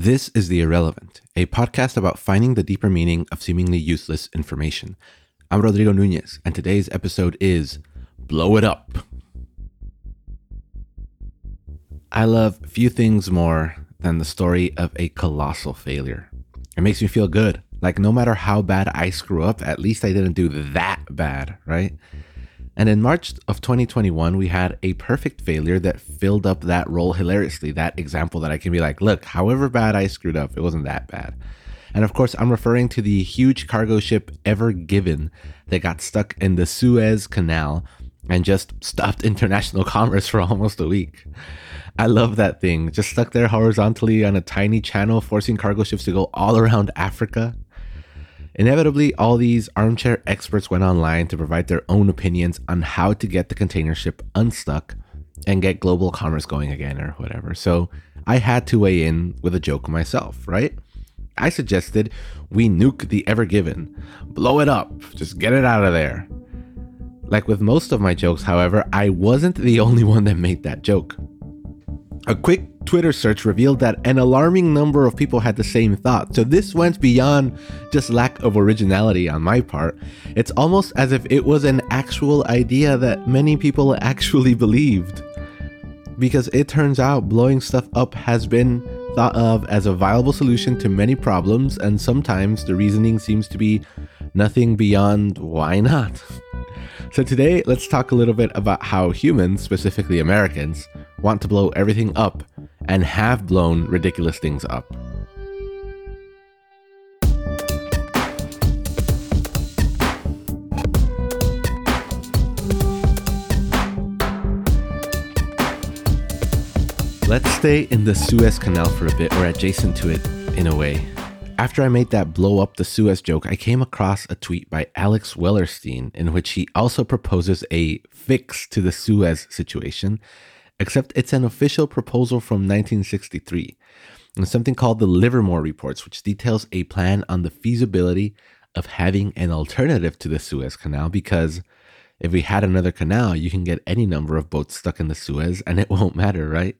This is The Irrelevant, a podcast about finding the deeper meaning of seemingly useless information. I'm Rodrigo Nunez, and today's episode is Blow It Up. I love few things more than the story of a colossal failure. It makes me feel good. Like, no matter how bad I screw up, at least I didn't do that bad, right? And in March of 2021, we had a perfect failure that filled up that role hilariously. That example that I can be like, look, however bad I screwed up, it wasn't that bad. And of course, I'm referring to the huge cargo ship Ever Given that got stuck in the Suez Canal and just stopped international commerce for almost a week. I love that thing. Just stuck there horizontally on a tiny channel, forcing cargo ships to go all around Africa. Inevitably, all these armchair experts went online to provide their own opinions on how to get the container ship unstuck and get global commerce going again or whatever. So I had to weigh in with a joke myself, right? I suggested we nuke the Ever Given, blow it up, just get it out of there. Like with most of my jokes, however, I wasn't the only one that made that joke. A quick Twitter search revealed that an alarming number of people had the same thought. So this went beyond just lack of originality on my part. It's almost as if it was an actual idea that many people actually believed. Because it turns out blowing stuff up has been thought of as a viable solution to many problems, and sometimes the reasoning seems to be nothing beyond why not? So, today, let's talk a little bit about how humans, specifically Americans, want to blow everything up and have blown ridiculous things up. Let's stay in the Suez Canal for a bit, or adjacent to it in a way. After I made that blow up the Suez joke, I came across a tweet by Alex Wellerstein in which he also proposes a fix to the Suez situation, except it's an official proposal from 1963. And something called the Livermore Reports, which details a plan on the feasibility of having an alternative to the Suez Canal because if we had another canal, you can get any number of boats stuck in the Suez and it won't matter, right?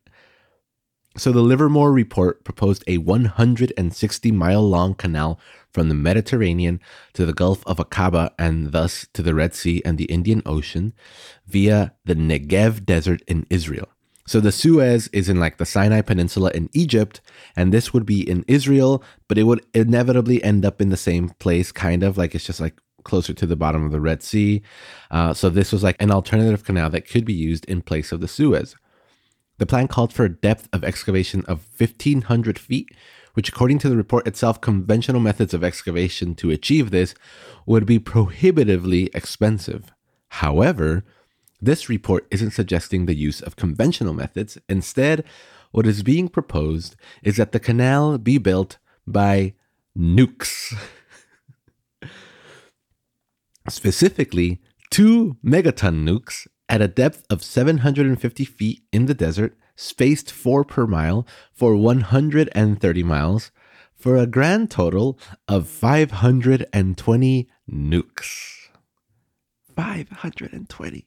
So the Livermore report proposed a 160 mile long canal from the Mediterranean to the Gulf of Aqaba and thus to the Red Sea and the Indian Ocean via the Negev Desert in Israel. So the Suez is in like the Sinai Peninsula in Egypt, and this would be in Israel, but it would inevitably end up in the same place, kind of like it's just like closer to the bottom of the Red Sea. Uh, so this was like an alternative canal that could be used in place of the Suez. The plan called for a depth of excavation of 1,500 feet, which, according to the report itself, conventional methods of excavation to achieve this would be prohibitively expensive. However, this report isn't suggesting the use of conventional methods. Instead, what is being proposed is that the canal be built by nukes. Specifically, two megaton nukes at a depth of 750 feet in the desert, spaced 4 per mile for 130 miles, for a grand total of 520 nukes. 520.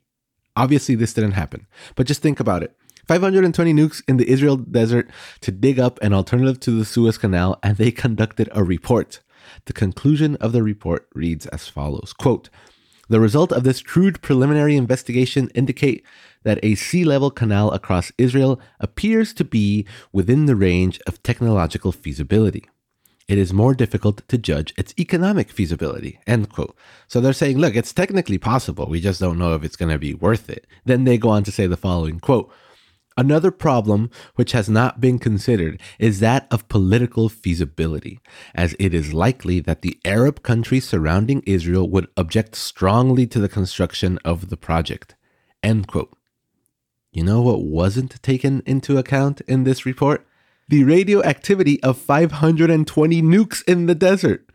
Obviously, this didn't happen, but just think about it. 520 nukes in the Israel desert to dig up an alternative to the Suez Canal, and they conducted a report. The conclusion of the report reads as follows quote, the result of this crude preliminary investigation indicate that a sea level canal across Israel appears to be within the range of technological feasibility. It is more difficult to judge its economic feasibility. End quote. So they're saying, look, it's technically possible. We just don't know if it's going to be worth it. Then they go on to say the following quote Another problem which has not been considered is that of political feasibility, as it is likely that the Arab countries surrounding Israel would object strongly to the construction of the project. End quote. You know what wasn't taken into account in this report? The radioactivity of 520 nukes in the desert.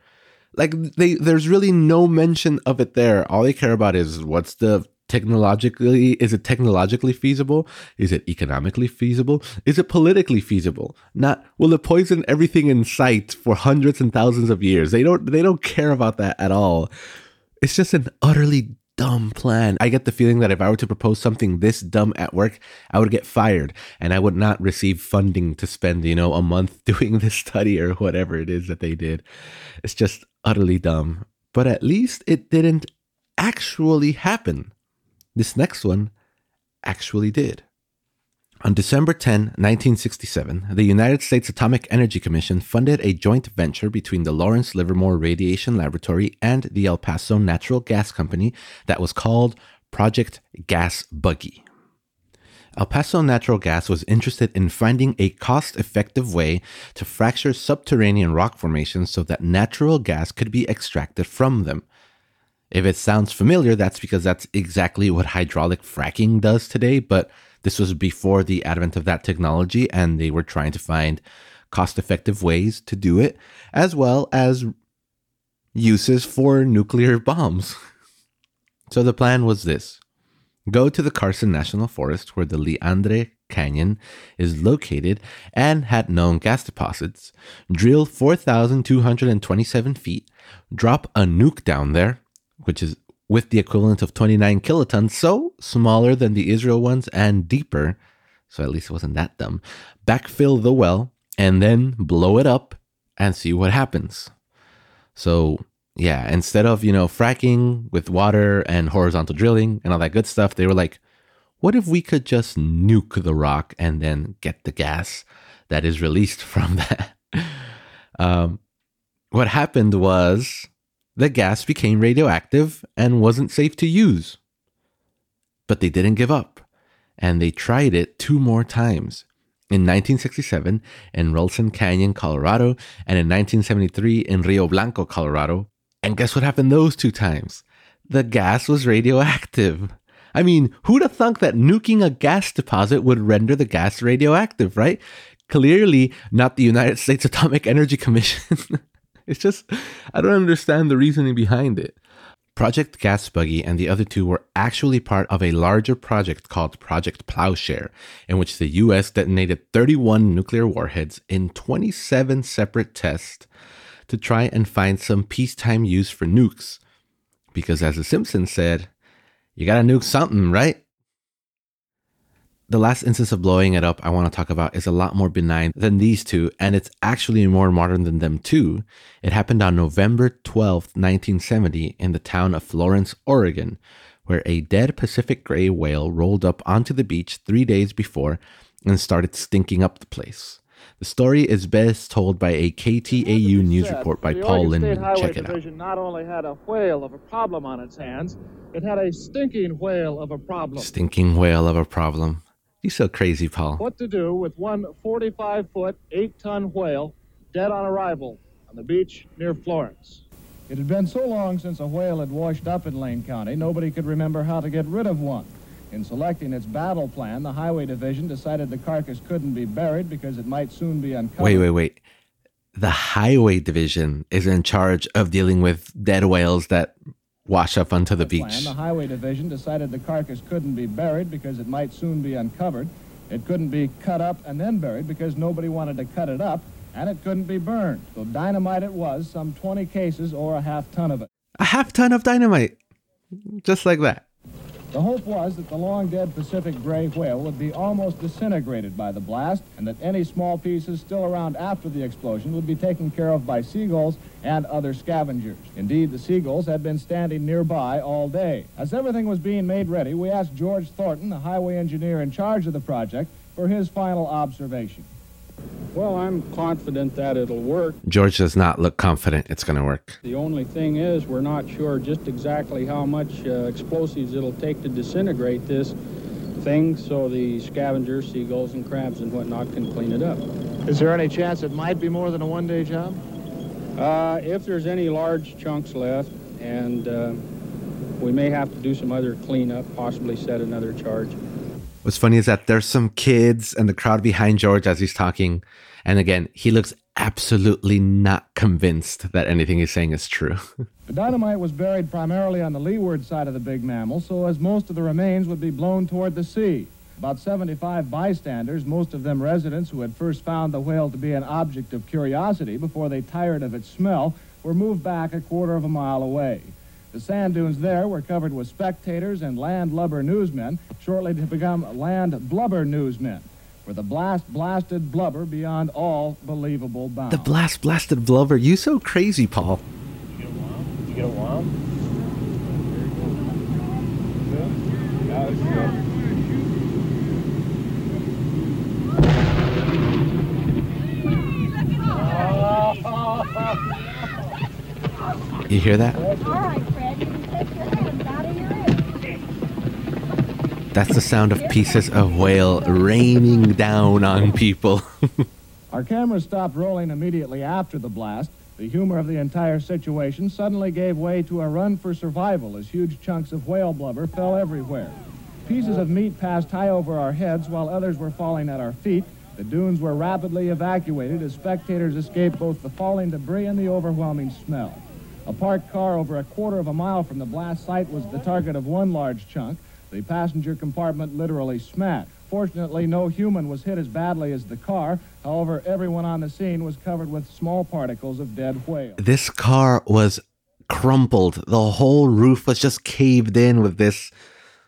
Like they there's really no mention of it there. All they care about is what's the technologically is it technologically feasible is it economically feasible is it politically feasible not will it poison everything in sight for hundreds and thousands of years they don't they don't care about that at all it's just an utterly dumb plan. I get the feeling that if I were to propose something this dumb at work, I would get fired and I would not receive funding to spend, you know, a month doing this study or whatever it is that they did. It's just utterly dumb. But at least it didn't actually happen. This next one actually did. On December 10, 1967, the United States Atomic Energy Commission funded a joint venture between the Lawrence Livermore Radiation Laboratory and the El Paso Natural Gas Company that was called Project Gas Buggy. El Paso Natural Gas was interested in finding a cost effective way to fracture subterranean rock formations so that natural gas could be extracted from them. If it sounds familiar, that's because that's exactly what hydraulic fracking does today, but this was before the advent of that technology, and they were trying to find cost effective ways to do it, as well as uses for nuclear bombs. So the plan was this go to the Carson National Forest, where the Leandre Canyon is located and had known gas deposits, drill 4,227 feet, drop a nuke down there, which is with the equivalent of 29 kilotons, so smaller than the Israel ones and deeper, so at least it wasn't that dumb, backfill the well and then blow it up and see what happens. So, yeah, instead of, you know, fracking with water and horizontal drilling and all that good stuff, they were like, what if we could just nuke the rock and then get the gas that is released from that? um, what happened was the gas became radioactive and wasn't safe to use. But they didn't give up, and they tried it two more times. In 1967 in Ralston Canyon, Colorado, and in 1973 in Rio Blanco, Colorado. And guess what happened those two times? The gas was radioactive. I mean, who'd have thunk that nuking a gas deposit would render the gas radioactive, right? Clearly, not the United States Atomic Energy Commission. It's just, I don't understand the reasoning behind it. Project Gas Buggy and the other two were actually part of a larger project called Project Plowshare, in which the US detonated 31 nuclear warheads in 27 separate tests to try and find some peacetime use for nukes. Because as The Simpsons said, you gotta nuke something, right? The last instance of blowing it up I want to talk about is a lot more benign than these two, and it's actually more modern than them too. It happened on November 12, 1970, in the town of Florence, Oregon, where a dead Pacific gray whale rolled up onto the beach three days before and started stinking up the place. The story is best told by a KATU news said, report by Paul Linnman. Check it Division out. Not only had a whale of a problem on its hands, it had a stinking whale of a problem. Stinking whale of a problem. You're so crazy, Paul. What to do with one 45 foot, 8 ton whale dead on arrival on the beach near Florence? It had been so long since a whale had washed up in Lane County, nobody could remember how to get rid of one. In selecting its battle plan, the Highway Division decided the carcass couldn't be buried because it might soon be uncovered. Wait, wait, wait. The Highway Division is in charge of dealing with dead whales that wash up onto the beach. Plan, the Highway Division decided the carcass couldn't be buried because it might soon be uncovered. It couldn't be cut up and then buried because nobody wanted to cut it up, and it couldn't be burned. So dynamite it was, some 20 cases or a half ton of it. A half ton of dynamite. Just like that. The hope was that the long dead Pacific gray whale would be almost disintegrated by the blast and that any small pieces still around after the explosion would be taken care of by seagulls and other scavengers. Indeed, the seagulls had been standing nearby all day. As everything was being made ready, we asked George Thornton, the highway engineer in charge of the project, for his final observation. Well, I'm confident that it'll work. George does not look confident it's going to work. The only thing is, we're not sure just exactly how much uh, explosives it'll take to disintegrate this thing so the scavengers, seagulls, and crabs and whatnot can clean it up. Is there any chance it might be more than a one day job? Uh, if there's any large chunks left, and uh, we may have to do some other cleanup, possibly set another charge. What's funny is that there's some kids and the crowd behind George as he's talking. And again, he looks absolutely not convinced that anything he's saying is true. the dynamite was buried primarily on the leeward side of the big mammal, so as most of the remains would be blown toward the sea. About 75 bystanders, most of them residents who had first found the whale to be an object of curiosity before they tired of its smell, were moved back a quarter of a mile away. The sand dunes there were covered with spectators and land lubber newsmen, shortly to become land blubber newsmen, for the blast blasted blubber beyond all believable bounds. The blast blasted blubber. You so crazy, Paul. Did you get a wow? Did you get a wow? That was good. You hear that? All right, Fred, you can take your hands out of hear that? That's the sound of pieces of whale raining down on people. Our cameras stopped rolling immediately after the blast. The humor of the entire situation suddenly gave way to a run for survival as huge chunks of whale blubber fell everywhere. Pieces of meat passed high over our heads while others were falling at our feet. The dunes were rapidly evacuated as spectators escaped both the falling debris and the overwhelming smell. A parked car over a quarter of a mile from the blast site was the target of one large chunk. The passenger compartment literally smashed. Fortunately, no human was hit as badly as the car. However, everyone on the scene was covered with small particles of dead whale. this car was crumpled. The whole roof was just caved in with this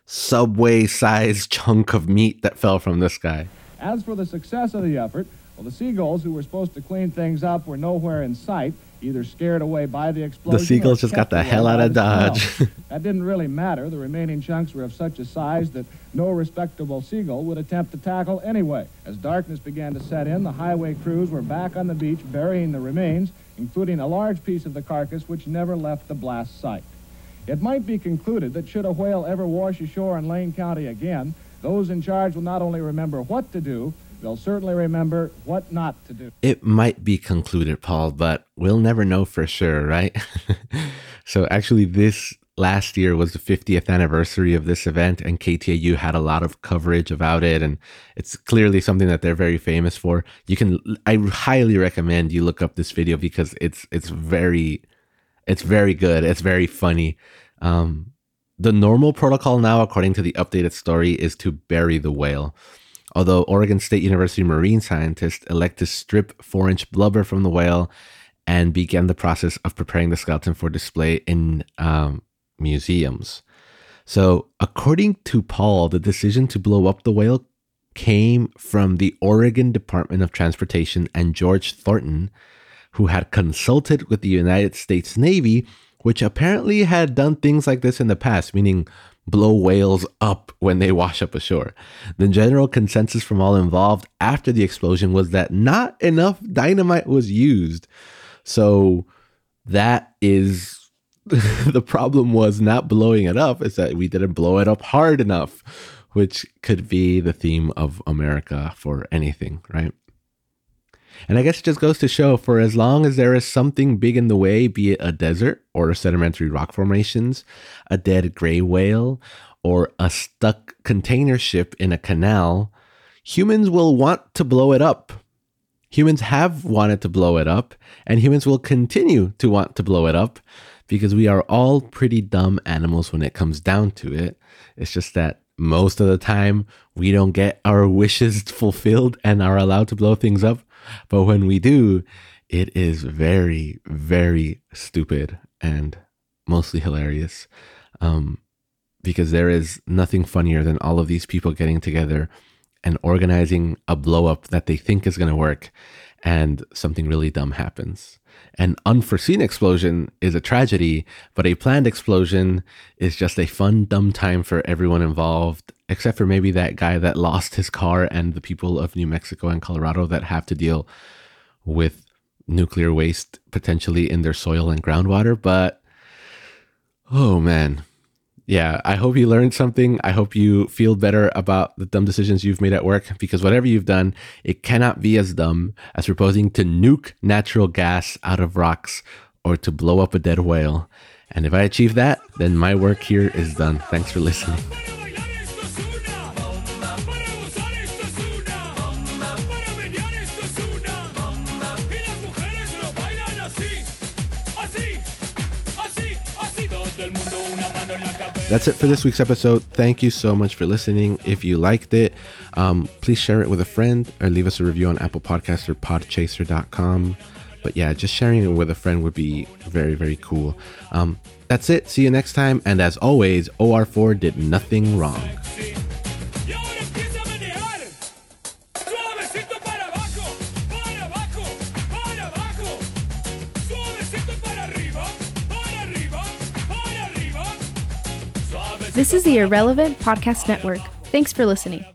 subway sized chunk of meat that fell from the sky. As for the success of the effort, well, the seagulls who were supposed to clean things up were nowhere in sight, either scared away by the explosion. or seagulls just got the hell out of. Dodge. that didn't really matter. The remaining chunks were of such a size that no respectable seagull would attempt to tackle anyway. As darkness began to set in, the highway crews were back on the beach burying the remains, including a large piece of the carcass which never left the blast site. It might be concluded that should a whale ever wash ashore in Lane County again, those in charge will not only remember what to do, they'll certainly remember what not to do. It might be concluded, Paul, but we'll never know for sure, right? so, actually, this last year was the 50th anniversary of this event, and KATU had a lot of coverage about it, and it's clearly something that they're very famous for. You can, I highly recommend you look up this video because it's it's very, it's very good. It's very funny. Um, the normal protocol now, according to the updated story, is to bury the whale although Oregon State University marine scientists elect to strip four inch blubber from the whale and began the process of preparing the skeleton for display in um, museums. So, according to Paul, the decision to blow up the whale came from the Oregon Department of Transportation and George Thornton, who had consulted with the United States Navy, which apparently had done things like this in the past, meaning blow whales up when they wash up ashore. The general consensus from all involved after the explosion was that not enough dynamite was used. So that is the problem was not blowing it up, is that we didn't blow it up hard enough, which could be the theme of America for anything, right? And I guess it just goes to show for as long as there is something big in the way, be it a desert or sedimentary rock formations, a dead gray whale, or a stuck container ship in a canal, humans will want to blow it up. Humans have wanted to blow it up, and humans will continue to want to blow it up because we are all pretty dumb animals when it comes down to it. It's just that most of the time we don't get our wishes fulfilled and are allowed to blow things up. But when we do, it is very, very stupid and mostly hilarious. Um, because there is nothing funnier than all of these people getting together and organizing a blow up that they think is going to work and something really dumb happens. An unforeseen explosion is a tragedy, but a planned explosion is just a fun, dumb time for everyone involved, except for maybe that guy that lost his car and the people of New Mexico and Colorado that have to deal with nuclear waste potentially in their soil and groundwater. But oh man, yeah, I hope you learned something. I hope you feel better about the dumb decisions you've made at work because whatever you've done, it cannot be as dumb as proposing to nuke natural gas out of rocks or to blow up a dead whale. And if I achieve that, then my work here is done. Thanks for listening. That's it for this week's episode. Thank you so much for listening. If you liked it, um, please share it with a friend or leave us a review on Apple Podcasts or podchaser.com. But yeah, just sharing it with a friend would be very, very cool. Um, that's it. See you next time. And as always, OR4 did nothing wrong. This is the Irrelevant Podcast Network. Thanks for listening.